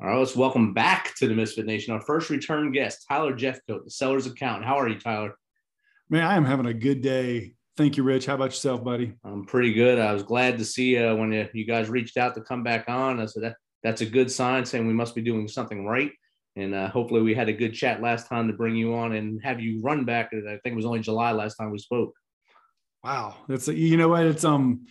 All right, let's welcome back to the Misfit Nation our first return guest, Tyler Jeffcoat, the seller's accountant. How are you, Tyler? Man, I am having a good day. Thank you, Rich. How about yourself, buddy? I'm pretty good. I was glad to see uh, when you, you guys reached out to come back on. I said that that's a good sign, saying we must be doing something right. And uh, hopefully, we had a good chat last time to bring you on and have you run back. I think it was only July last time we spoke. Wow, that's a, you know what? It's um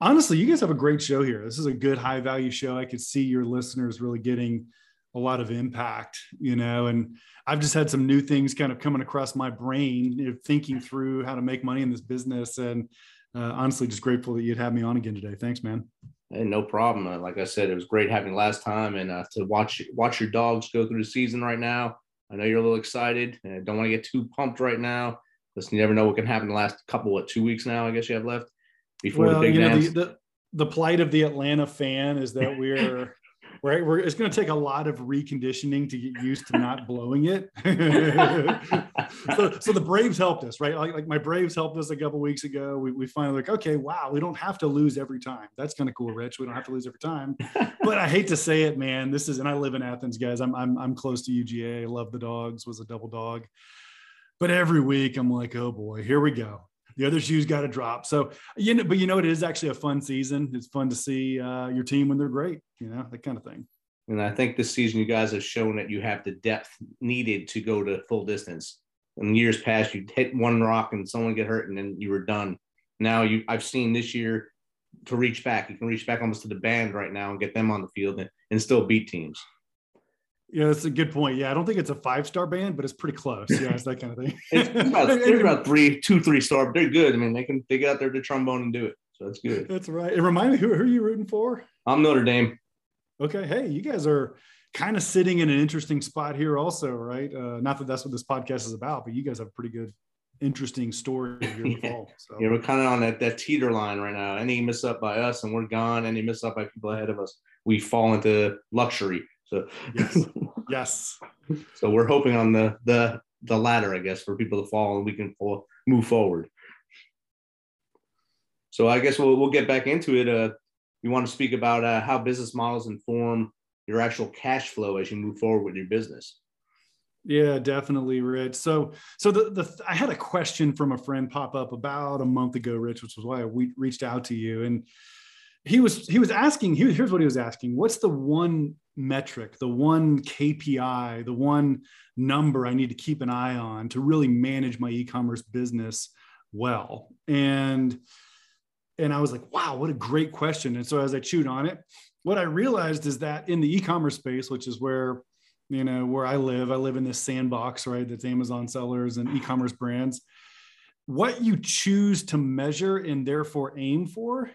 honestly, you guys have a great show here. This is a good high value show. I could see your listeners really getting a lot of impact, you know, and I've just had some new things kind of coming across my brain, you know, thinking through how to make money in this business. And uh, honestly, just grateful that you'd have me on again today. Thanks, man. Hey, no problem. Uh, like I said, it was great having last time and uh, to watch watch your dogs go through the season right now. I know you're a little excited and don't want to get too pumped right now. Listen, you never know what can happen the last couple, what, two weeks now, I guess you have left before well, the big you know, the, the, the plight of the Atlanta fan is that we're right we're, it's going to take a lot of reconditioning to get used to not blowing it. So, so the braves helped us right? Like, like my braves helped us a couple weeks ago. We, we finally like okay wow we don't have to lose every time. That's kind of cool rich. We don't have to lose every time. But i hate to say it man this is and i live in athens guys. I'm i'm, I'm close to uga I love the dogs was a double dog. But every week i'm like oh boy here we go the other shoes got to drop. So you know, but you know, it is actually a fun season. It's fun to see uh, your team when they're great. You know, that kind of thing. And I think this season you guys have shown that you have the depth needed to go to full distance. In years past, you hit one rock and someone get hurt, and then you were done. Now you, I've seen this year to reach back. You can reach back almost to the band right now and get them on the field and, and still beat teams. Yeah, that's a good point. Yeah, I don't think it's a five star band, but it's pretty close. Yeah, it's that kind of thing. it's about, they're about three, two, three star. They're good. I mean, they can they get out there to trombone and do it. So that's good. That's right. And remind me, who, who are you rooting for? I'm Notre Dame. Okay. Hey, you guys are kind of sitting in an interesting spot here, also, right? Uh, not that that's what this podcast is about, but you guys have a pretty good, interesting story here fall. So. Yeah, we're kind of on that that teeter line right now. Any miss up by us, and we're gone. Any miss up by people ahead of us, we fall into luxury. So yes, yes. so we're hoping on the the the ladder, I guess, for people to fall and we can move forward. So I guess we'll we'll get back into it. Uh, you want to speak about uh, how business models inform your actual cash flow as you move forward with your business. Yeah, definitely, Rich. So, so the, the I had a question from a friend pop up about a month ago, Rich, which was why we reached out to you. And he was he was asking. Here's what he was asking: What's the one metric, the one KPI, the one number I need to keep an eye on to really manage my e-commerce business well? And and I was like, wow, what a great question. And so as I chewed on it, what I realized is that in the e-commerce space, which is where you know where I live, I live in this sandbox, right? That's Amazon sellers and e-commerce brands. What you choose to measure and therefore aim for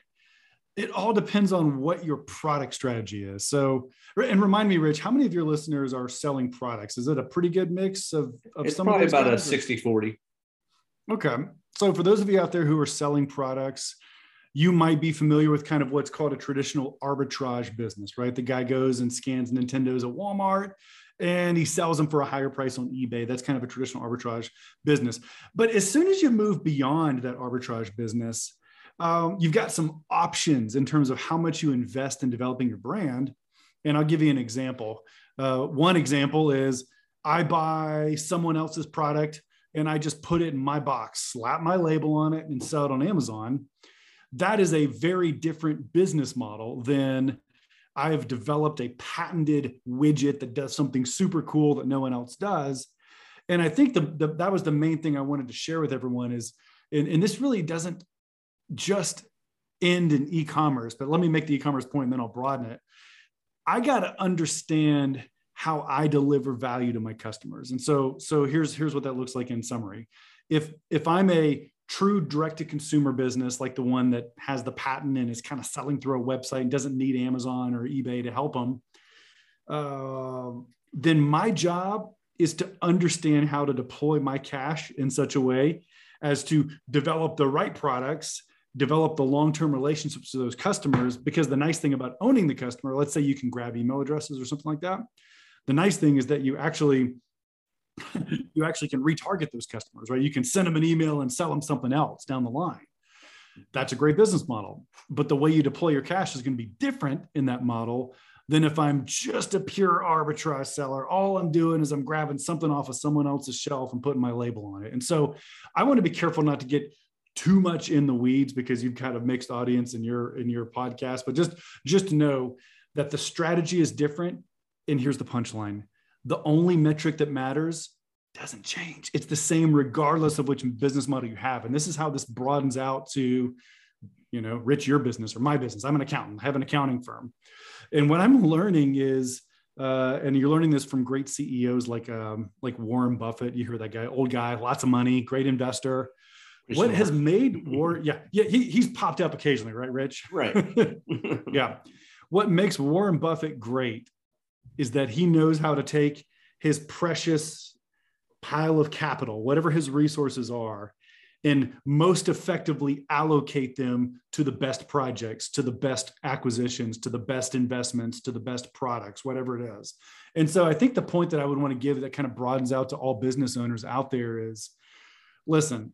it all depends on what your product strategy is. So, and remind me, Rich, how many of your listeners are selling products? Is it a pretty good mix of, of it's some probably about a 60 40. Okay. So, for those of you out there who are selling products, you might be familiar with kind of what's called a traditional arbitrage business, right? The guy goes and scans Nintendos at Walmart and he sells them for a higher price on eBay. That's kind of a traditional arbitrage business. But as soon as you move beyond that arbitrage business, um, you've got some options in terms of how much you invest in developing your brand. And I'll give you an example. Uh, one example is I buy someone else's product and I just put it in my box, slap my label on it, and sell it on Amazon. That is a very different business model than I've developed a patented widget that does something super cool that no one else does. And I think the, the that was the main thing I wanted to share with everyone is, and, and this really doesn't just end in e-commerce, but let me make the e-commerce point and then I'll broaden it. I got to understand how I deliver value to my customers. And so so here's here's what that looks like in summary. If if I'm a true direct to consumer business like the one that has the patent and is kind of selling through a website and doesn't need Amazon or eBay to help them, uh, then my job is to understand how to deploy my cash in such a way as to develop the right products develop the long-term relationships to those customers because the nice thing about owning the customer let's say you can grab email addresses or something like that the nice thing is that you actually you actually can retarget those customers right you can send them an email and sell them something else down the line that's a great business model but the way you deploy your cash is going to be different in that model than if I'm just a pure arbitrage seller. All I'm doing is I'm grabbing something off of someone else's shelf and putting my label on it. And so I want to be careful not to get too much in the weeds because you've kind of mixed audience in your in your podcast, but just just know that the strategy is different. And here's the punchline. The only metric that matters doesn't change. It's the same regardless of which business model you have. And this is how this broadens out to, you know, Rich, your business or my business. I'm an accountant, I have an accounting firm. And what I'm learning is, uh, and you're learning this from great CEOs like um, like Warren Buffett. You hear that guy, old guy, lots of money, great investor. What has made Warren? Yeah, yeah, he, he's popped up occasionally, right, Rich? Right. yeah. What makes Warren Buffett great is that he knows how to take his precious pile of capital, whatever his resources are, and most effectively allocate them to the best projects, to the best acquisitions, to the best investments, to the best products, whatever it is. And so I think the point that I would want to give that kind of broadens out to all business owners out there is listen,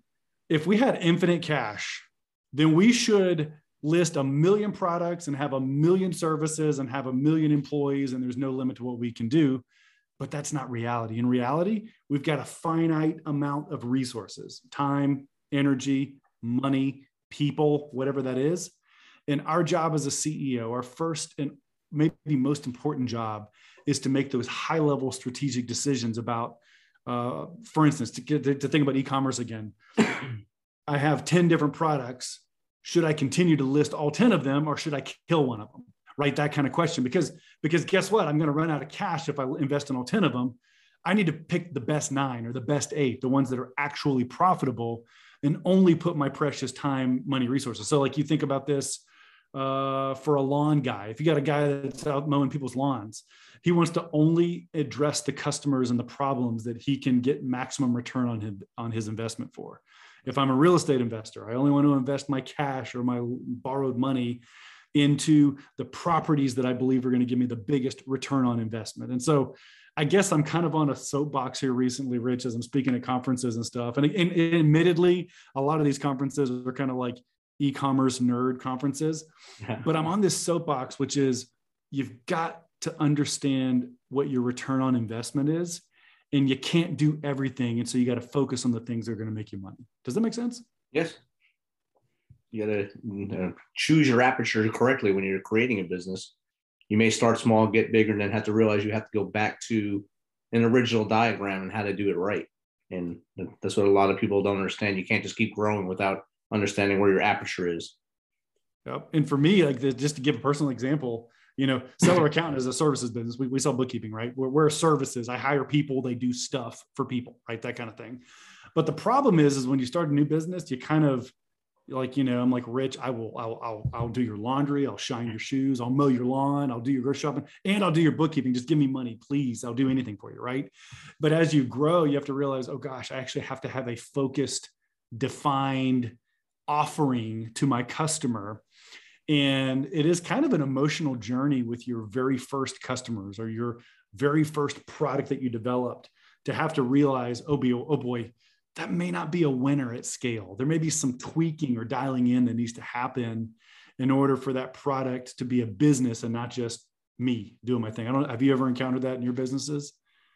if we had infinite cash, then we should list a million products and have a million services and have a million employees, and there's no limit to what we can do but that's not reality. In reality, we've got a finite amount of resources time, energy, money, people, whatever that is. And our job as a CEO, our first and maybe most important job is to make those high level strategic decisions about, uh, for instance, to, get, to think about e commerce again. I have 10 different products. Should I continue to list all 10 of them or should I kill one of them? right? That kind of question because because guess what? I'm going to run out of cash if I invest in all 10 of them. I need to pick the best nine or the best eight, the ones that are actually profitable, and only put my precious time, money, resources. So, like you think about this uh, for a lawn guy. If you got a guy that's out mowing people's lawns, he wants to only address the customers and the problems that he can get maximum return on his on his investment for. If I'm a real estate investor, I only want to invest my cash or my borrowed money into the properties that I believe are going to give me the biggest return on investment. And so I guess I'm kind of on a soapbox here recently, Rich, as I'm speaking at conferences and stuff. And, and, and admittedly, a lot of these conferences are kind of like e-commerce nerd conferences. Yeah. But I'm on this soapbox, which is you've got to understand what your return on investment is. And you can't do everything. And so you got to focus on the things that are going to make you money. Does that make sense? Yes you got to choose your aperture correctly when you're creating a business. You may start small, get bigger, and then have to realize you have to go back to an original diagram and how to do it right. And that's what a lot of people don't understand. You can't just keep growing without understanding where your aperture is. Yep. And for me, like the, just to give a personal example, you know, seller account is a services business. We, we sell bookkeeping, right? We're, we're services. I hire people, they do stuff for people, right? That kind of thing. But the problem is, is when you start a new business, you kind of like you know i'm like rich i will I'll, I'll i'll do your laundry i'll shine your shoes i'll mow your lawn i'll do your grocery shopping and i'll do your bookkeeping just give me money please i'll do anything for you right but as you grow you have to realize oh gosh i actually have to have a focused defined offering to my customer and it is kind of an emotional journey with your very first customers or your very first product that you developed to have to realize oh, boy, oh boy that may not be a winner at scale. There may be some tweaking or dialing in that needs to happen in order for that product to be a business and not just me doing my thing. I don't have you ever encountered that in your businesses?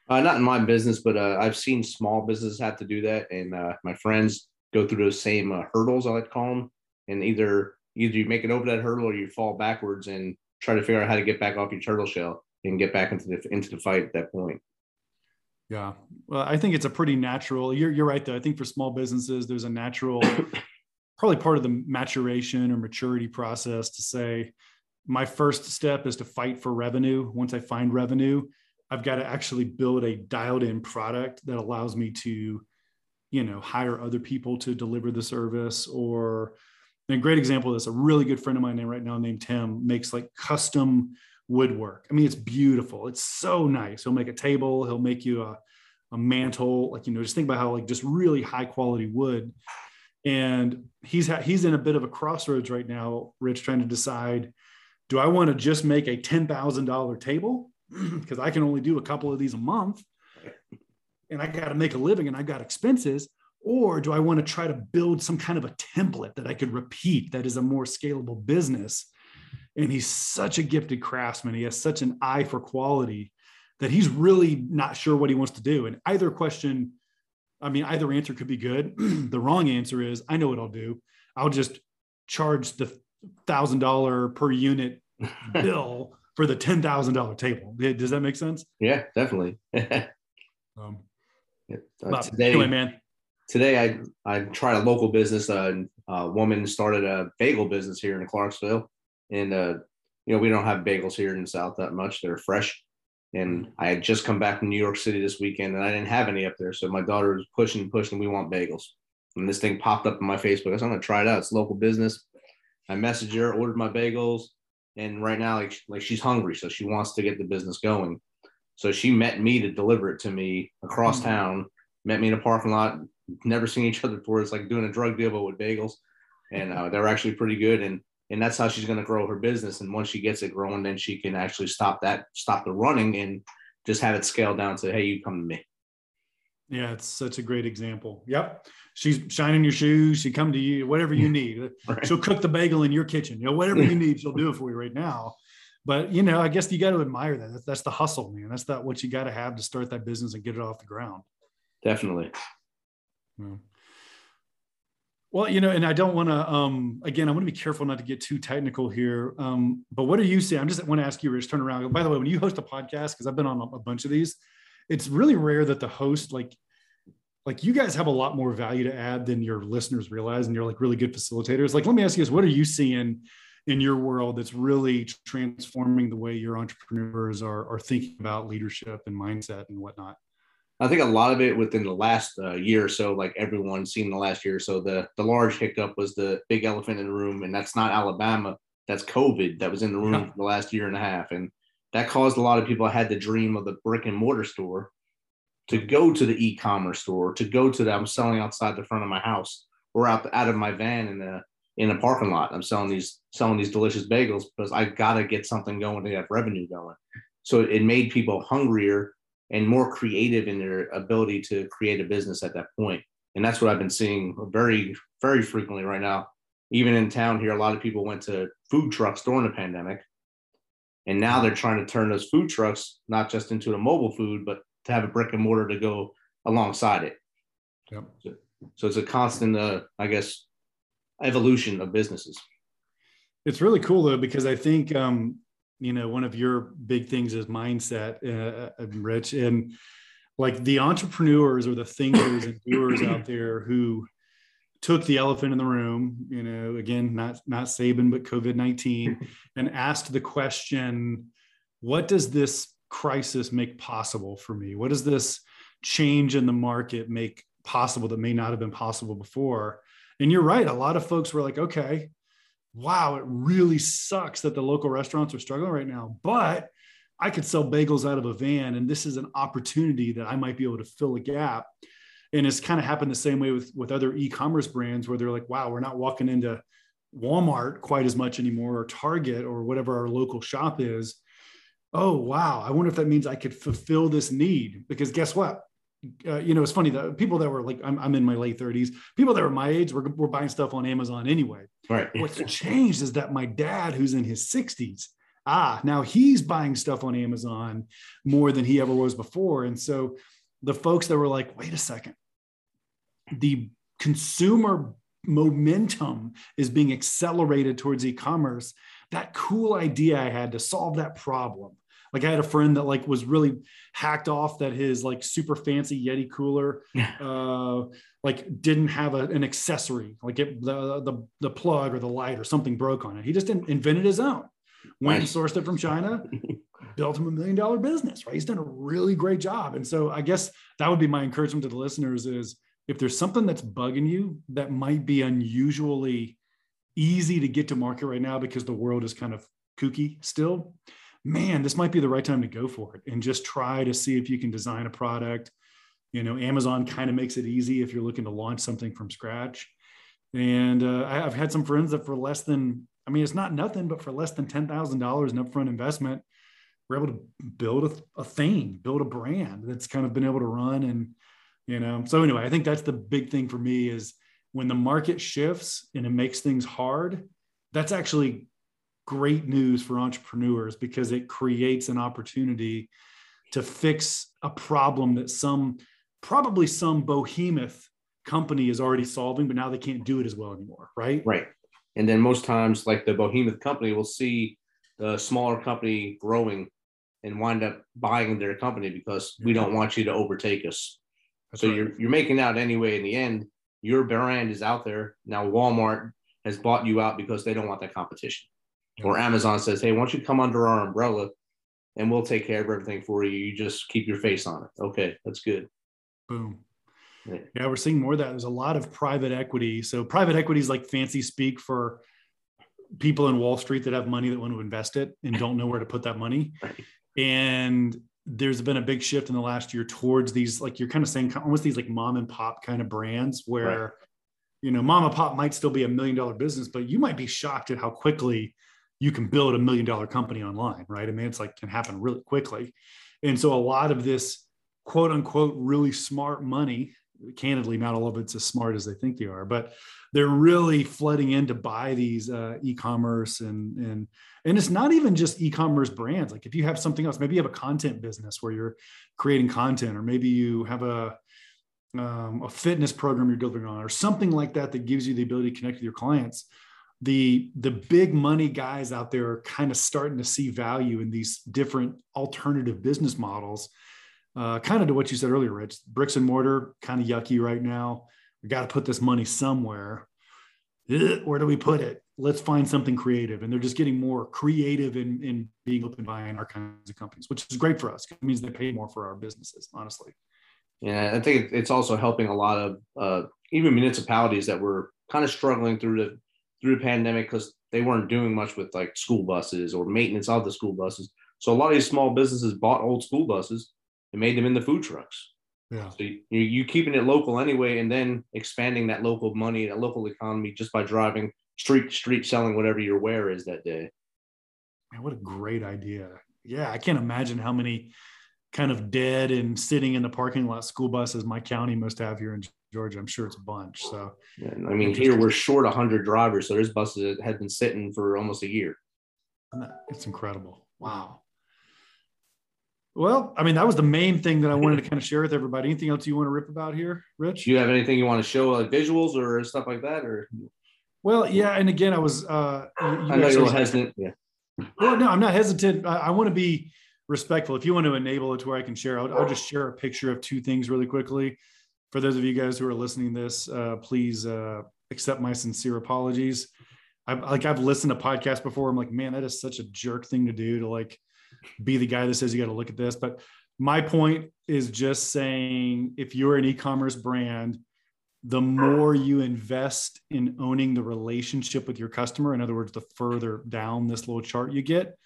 Uh, not in my business, but uh, I've seen small businesses have to do that, and uh, my friends go through those same uh, hurdles. I like to call them, and either either you make it over that hurdle or you fall backwards and try to figure out how to get back off your turtle shell and get back into the into the fight at that point. Yeah. Well, I think it's a pretty natural. You're you're right though. I think for small businesses, there's a natural, probably part of the maturation or maturity process to say, my first step is to fight for revenue. Once I find revenue, I've got to actually build a dialed in product that allows me to, you know, hire other people to deliver the service. Or a great example of this, a really good friend of mine right now named Tim makes like custom woodwork. I mean, it's beautiful. It's so nice. He'll make a table. He'll make you a, a mantle. Like, you know, just think about how like just really high quality wood. And he's ha- he's in a bit of a crossroads right now, Rich, trying to decide, do I want to just make a $10,000 table? Because I can only do a couple of these a month and I got to make a living and I've got expenses. Or do I want to try to build some kind of a template that I could repeat that is a more scalable business? and he's such a gifted craftsman. He has such an eye for quality that he's really not sure what he wants to do. And either question, I mean, either answer could be good. the wrong answer is, I know what I'll do. I'll just charge the thousand dollar per unit bill for the ten thousand dollar table. Does that make sense? Yeah, definitely. um, uh, today, anyway, man. Today, I I tried a local business. Uh, a woman started a bagel business here in Clarksville, and uh, you know we don't have bagels here in the South that much. They're fresh, and I had just come back from New York City this weekend, and I didn't have any up there. So my daughter was pushing and pushing. We want bagels, and this thing popped up on my Facebook. I said, I'm gonna try it out. It's local business. I messaged her, ordered my bagels, and right now, like like she's hungry, so she wants to get the business going. So she met me to deliver it to me across mm-hmm. town. Met me in a parking lot. Never seen each other before. It's like doing a drug deal but with bagels, and uh, they're actually pretty good. And and that's how she's going to grow her business. And once she gets it growing, then she can actually stop that, stop the running, and just have it scale down to, hey, you come to me. Yeah, it's such a great example. Yep. She's shining your shoes. She come to you, whatever you need. right. She'll cook the bagel in your kitchen. You know, whatever you need, she'll do it for you right now. But you know, I guess you got to admire that. That's, that's the hustle, man. That's not what you got to have to start that business and get it off the ground. Definitely. Yeah. Well, you know, and I don't want to. Um, again, I want to be careful not to get too technical here. Um, but what are you saying? I'm just want to ask you, Rich. Turn around. By the way, when you host a podcast, because I've been on a, a bunch of these, it's really rare that the host like like you guys have a lot more value to add than your listeners realize and you're like really good facilitators like let me ask you this what are you seeing in your world that's really transforming the way your entrepreneurs are, are thinking about leadership and mindset and whatnot I think a lot of it within the last uh, year or so, like everyone's seen the last year or so, the the large hiccup was the big elephant in the room, and that's not Alabama. That's COVID that was in the room yeah. for the last year and a half, and that caused a lot of people had the dream of the brick and mortar store to go to the e-commerce store, to go to that. I'm selling outside the front of my house or out out of my van in a in a parking lot. I'm selling these selling these delicious bagels because I gotta get something going to get revenue going. So it made people hungrier and more creative in their ability to create a business at that point. And that's what I've been seeing very, very frequently right now. Even in town here, a lot of people went to food trucks during the pandemic. And now they're trying to turn those food trucks not just into a mobile food, but to have a brick and mortar to go alongside it. Yep. So, so it's a constant, uh, I guess, evolution of businesses. It's really cool though, because I think um, you know one of your big things is mindset uh, uh, rich. And like the entrepreneurs or the thinkers and doers out there who took the elephant in the room you know again not not Saban but covid-19 and asked the question what does this crisis make possible for me? What does this change in the market make possible that may not have been possible before and you're right a lot of folks were like okay wow, it really sucks that the local restaurants are struggling right now, but I could sell bagels out of a van, and this is an opportunity that I might be able to fill a gap. And it's kind of happened the same way with, with other e-commerce brands where they're like, wow, we're not walking into Walmart quite as much anymore, or Target, or whatever our local shop is. Oh, wow. I wonder if that means I could fulfill this need. Because guess what? Uh, you know, it's funny that people that were like, I'm, I'm in my late 30s, people that were my age were, were buying stuff on Amazon anyway. Right. What's changed is that my dad, who's in his 60s, ah, now he's buying stuff on Amazon more than he ever was before. And so the folks that were like, wait a second, the consumer momentum is being accelerated towards e-commerce. That cool idea I had to solve that problem like I had a friend that like was really hacked off that his like super fancy Yeti cooler, uh, like didn't have a, an accessory, like it, the, the, the plug or the light or something broke on it. He just invented his own, went nice. and sourced it from China, built him a million dollar business, right? He's done a really great job. And so I guess that would be my encouragement to the listeners is if there's something that's bugging you that might be unusually easy to get to market right now because the world is kind of kooky still man, this might be the right time to go for it and just try to see if you can design a product. You know, Amazon kind of makes it easy if you're looking to launch something from scratch. And uh, I've had some friends that for less than, I mean, it's not nothing, but for less than $10,000 in upfront investment, we're able to build a, a thing, build a brand that's kind of been able to run. And, you know, so anyway, I think that's the big thing for me is when the market shifts and it makes things hard, that's actually great news for entrepreneurs because it creates an opportunity to fix a problem that some probably some behemoth company is already solving but now they can't do it as well anymore right? Right. And then most times like the behemoth company will see the smaller company growing and wind up buying their company because we don't want you to overtake us. That's so right. you're you're making out anyway in the end. Your brand is out there. Now walmart has bought you out because they don't want that competition. Or amazon says hey why don't you come under our umbrella and we'll take care of everything for you you just keep your face on it okay that's good boom yeah. we're seeing more of that. There's a lot of private equity. So private equity is like fancy speak for people in Wall Street that have money that want to invest it and don't know where to put that money. Right. And there's been a big shift in the last year towards these, like you're kind of saying, almost these like mom and pop kind of brands where, right. you know, mom and pop might still be a million dollar business, but you might be shocked at how quickly you can build a million dollar company online, right? I mean, it's like can happen really quickly. And so a lot of this quote unquote really smart money candidly, not all of it's as smart as they think they are, but they're really flooding in to buy these uh, e-commerce and and and it's not even just e-commerce brands. Like if you have something else, maybe you have a content business where you're creating content, or maybe you have a um, a fitness program you're delivering on, or something like that that gives you the ability to connect with your clients. The the big money guys out there are kind of starting to see value in these different alternative business models uh, kind of to what you said earlier, Rich. Bricks and mortar, kind of yucky right now. We got to put this money somewhere. Where do we put it? Let's find something creative. And they're just getting more creative in, in being open buying our kinds of companies, which is great for us. It means they pay more for our businesses, honestly. Yeah, I think it's also helping a lot of uh, even municipalities that were kind of struggling through the through the pandemic because they weren't doing much with like school buses or maintenance of the school buses. So a lot of these small businesses bought old school buses and made them into food trucks. Yeah. So you, you keeping it local anyway, and then expanding that local money, that local economy, just by driving street street selling whatever your wear is that day. Man, what a great idea! Yeah, I can't imagine how many kind of dead and sitting in the parking lot school buses my county must have here in Georgia. I'm sure it's a bunch. So, yeah, I mean, here we're short 100 drivers, so there's buses that have been sitting for almost a year. It's incredible. Wow. Well, I mean, that was the main thing that I wanted to kind of share with everybody. Anything else you want to rip about here, Rich? Do you have anything you want to show, like visuals or stuff like that, or? Well, yeah, and again, I was. Uh, I know you're hesitant. Yeah. Well, no, I'm not hesitant. I, I, want to be respectful. If you want to enable it to where I can share, I'll, I'll, just share a picture of two things really quickly. For those of you guys who are listening this, uh, please uh, accept my sincere apologies. I like I've listened to podcasts before. I'm like, man, that is such a jerk thing to do to like be the guy that says you got to look at this. But my point is just saying if you're an e-commerce brand, the more you invest in owning the relationship with your customer, in other words, the further down this little chart you get,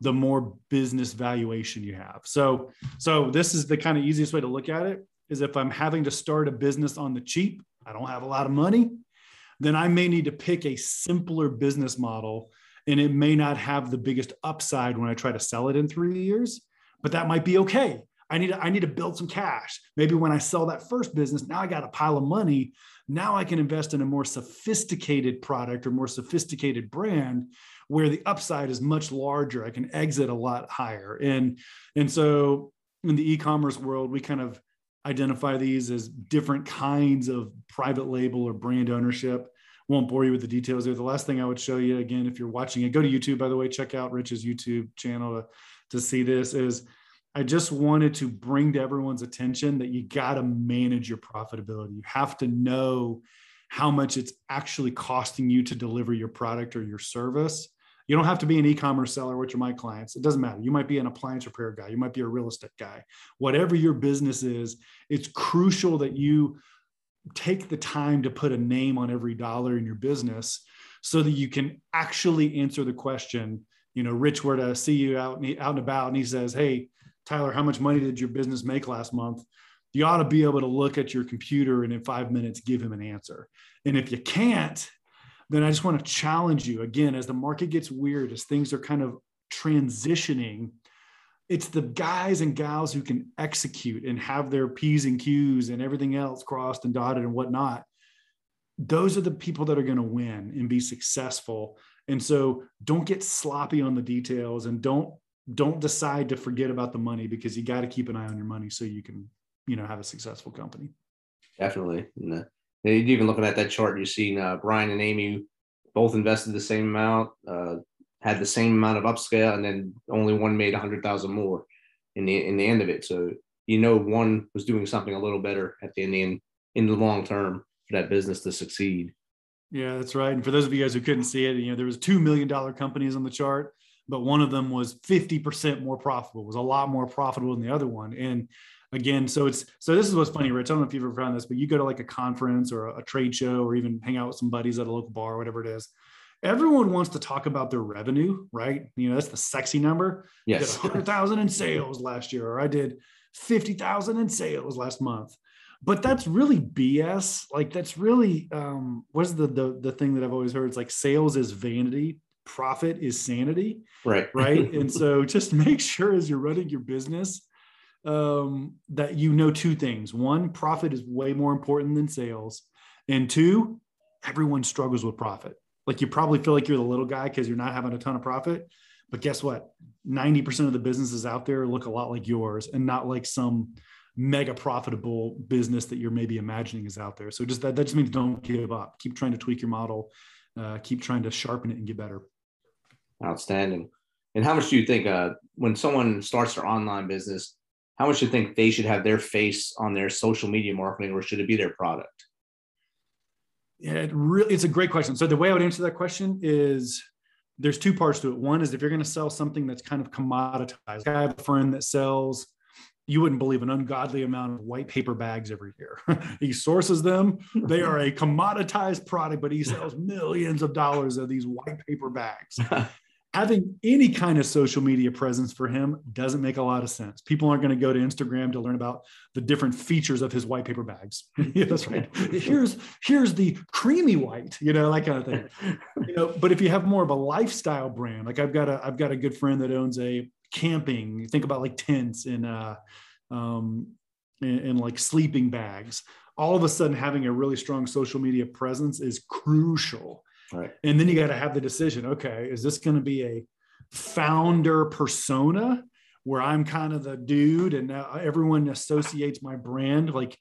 the more business valuation you have. So, so this is the kind of easiest way to look at it is if I'm having to start a business on the cheap, I don't have a lot of money, then I may need to pick a simpler business model and it may not have the biggest upside when I try to sell it in three years, but that might be okay. I need to, I need to build some cash. Maybe when I sell that first business, now I got a pile of money. Now I can invest in a more sophisticated product or more sophisticated brand where the upside is much larger. I can exit a lot higher. And, and so in the e-commerce world, we kind of identify these as different kinds of private label or brand ownership won't bore you with the details there. The last thing I would show you again, if you're watching it, go to YouTube, by the way, check out Rich's YouTube channel to, to see this is I just wanted to bring to everyone's attention that you got to manage your profitability. You have to know how much it's actually costing you to deliver your product or your service. You don't have to be an e-commerce seller, which are my clients. It doesn't matter. You might be an appliance repair guy. You might be a real estate guy. Whatever your business is, it's crucial that you take the time to put a name on every dollar in your business so that you can actually answer the question you know rich were to see you out and, out and about and he says hey tyler how much money did your business make last month you ought to be able to look at your computer and in five minutes give him an answer and if you can't then i just want to challenge you again as the market gets weird as things are kind of transitioning it's the guys and gals who can execute and have their P's and Q's and everything else crossed and dotted and whatnot. Those are the people that are going to win and be successful. And so don't get sloppy on the details and don't don't decide to forget about the money because you got to keep an eye on your money so you can, you know, have a successful company. Definitely. Even looking at that chart, you're seeing uh, Brian and Amy both invested the same amount, uh, had the same amount of upscale, and then only one made a hundred thousand more in the in the end of it. So you know one was doing something a little better at the end in, in the long term for that business to succeed. Yeah, that's right. And for those of you guys who couldn't see it, you know, there was two million dollar companies on the chart, but one of them was 50% more profitable, was a lot more profitable than the other one. And again, so it's so this is what's funny, Rich. I don't know if you've ever found this, but you go to like a conference or a, a trade show or even hang out with some buddies at a local bar or whatever it is. Everyone wants to talk about their revenue, right? You know, that's the sexy number. Yes. 100,000 in sales last year, or I did 50,000 in sales last month but that's really BS. Like that's really um, what's the, the the thing that I've always heard? It's like sales is vanity, profit is sanity. Right. Right. and so just make sure as you're running your business um, that you know two things. One, profit is way more important than sales, and two, everyone struggles with profit. Like you probably feel like you're the little guy because you're not having a ton of profit. But guess what? 90% of the businesses out there look a lot like yours and not like some mega profitable business that you're maybe imagining is out there. So just that, that just means don't give up. Keep trying to tweak your model, uh, keep trying to sharpen it and get better. Outstanding. And how much do you think uh, when someone starts their online business, how much do you think they should have their face on their social media marketing or should it be their product? Yeah, it really, it's a great question. So the way I would answer that question is there's two parts to it. One is if you're going to sell something that's kind of commoditized. I have a friend that sells you wouldn't believe an ungodly amount of white paper bags every year. he sources them. They are a commoditized product, but he sells millions of dollars of these white paper bags. Having any kind of social media presence for him doesn't make a lot of sense. People aren't going to go to Instagram to learn about the different features of his white paper bags. yeah, that's right. Here's here's the creamy white, you know, that kind of thing. You know, but if you have more of a lifestyle brand, like I've got a I've got a good friend that owns a camping you think about like tents and uh um and, and, like sleeping bags all of a sudden having a really strong social media presence is crucial right and then you got to have the decision okay is this going to be a founder persona where i'm kind of the dude and now everyone associates my brand like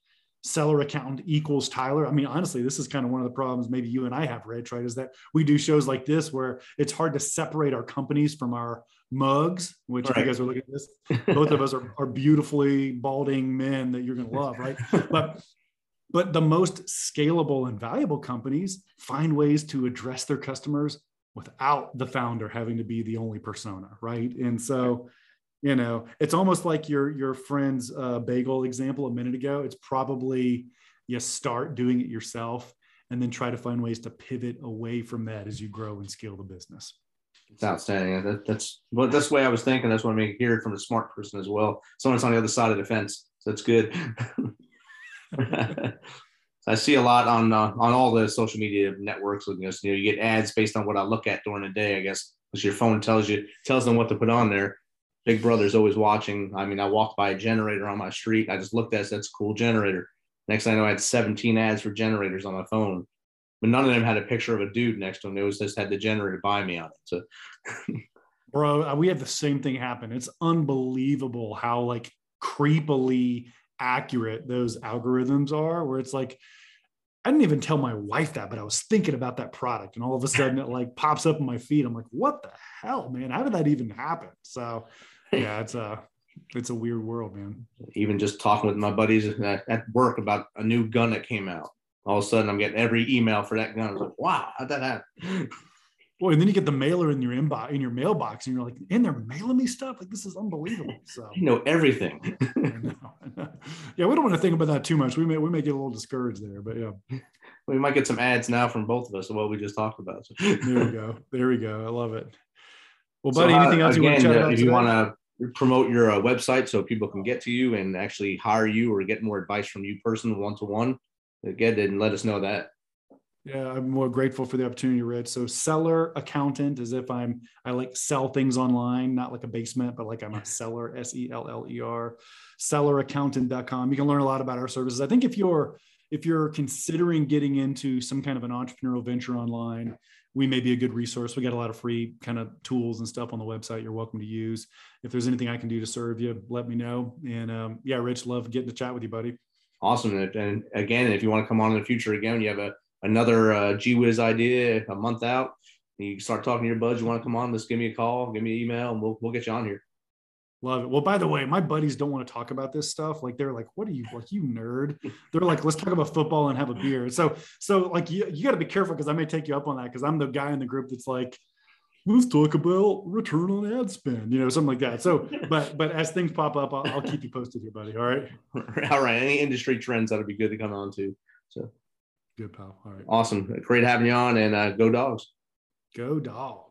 seller account equals Tyler. I mean, honestly, this is kind of one of the problems maybe you and I have, Rich, right? Is that we do shows like this where it's hard to separate our companies from our mugs, which right. if you guys are looking at this, both of us are, are beautifully balding men that you're going to love, right? But but the most scalable and valuable companies find ways to address their customers without the founder having to be the only persona, right? And so, you know, it's almost like your your friend's uh, bagel example a minute ago. It's probably you start doing it yourself and then try to find ways to pivot away from that as you grow and scale the business. It's outstanding. That, that's well, that's the way I was thinking. That's what I mean. Hear it from a smart person as well. Someone's on the other side of the fence. So that's good. I see a lot on uh, on all the social media networks. You know, you get ads based on what I look at during the day. I guess because your phone tells you tells them what to put on there. Big Brother's always watching. I mean, I walked by a generator on my street. I just looked at it. That's a cool generator. Next thing I know, I had 17 ads for generators on my phone but none of them had a picture of a dude next to them. It was just had the generator by me on it. So, bro, we had the same thing happen. It's unbelievable how like creepily accurate those algorithms are. Where it's like, I didn't even tell my wife that, but I was thinking about that product, and all of a sudden it like pops up in my feed. I'm like, what the hell, man? How did that even happen? So, yeah, it's a it's a weird world, man. Even just talking with my buddies at work about a new gun that came out all of a sudden I'm getting every email for that gun. I was like, wow, how'd that happen? Boy, and then you get the mailer in your inbox in your mailbox, and you're like, and they're mailing me stuff. Like this is unbelievable. So you know everything. I know, I know. Yeah, we don't want to think about that too much. We may we may get a little discouraged there, but yeah. We might get some ads now from both of us of what we just talked about. So. there we go. There we go. I love it. Well, buddy, so, uh, anything else again, you want to chat about? If you want to promote your uh, website so people can get to you and actually hire you or get more advice from you person one to one get it and let us know that. Yeah, I'm more grateful for the opportunity, Rich. So seller accountant as if I'm I like sell things online, not like a basement, but like I'm a seller, S-E-L-L-E-R, selleraccountant.com. You can learn a lot about our services. I think if you're if you're considering getting into some kind of an entrepreneurial venture online, we may be a good resource. We got a lot of free kind of tools and stuff on the website you're welcome to use. If there's anything I can do to serve you, let me know. And um, yeah, Rich, love getting to chat with you, buddy. Awesome. And again, if you want to come on in the future again, you have a another uh, GWiz idea a month out, you start talking to your buds, you want to come on, just give me a call, give me an email, and we'll, we'll get you on here. Love it. Well, by the way, my buddies don't want to talk about this stuff. Like they're like, "What are you like, you nerd?" They're like, "Let's talk about football and have a beer." So, so like you, you got to be careful because I may take you up on that because I'm the guy in the group that's like, "Let's talk about return on ad spend," you know, something like that. So, but but as things pop up, I'll, I'll keep you posted here, buddy. All right. All right. Any industry trends that'll be good to come on to. So, good pal. All right. Awesome. Great having you on, and uh, go dogs. Go dogs.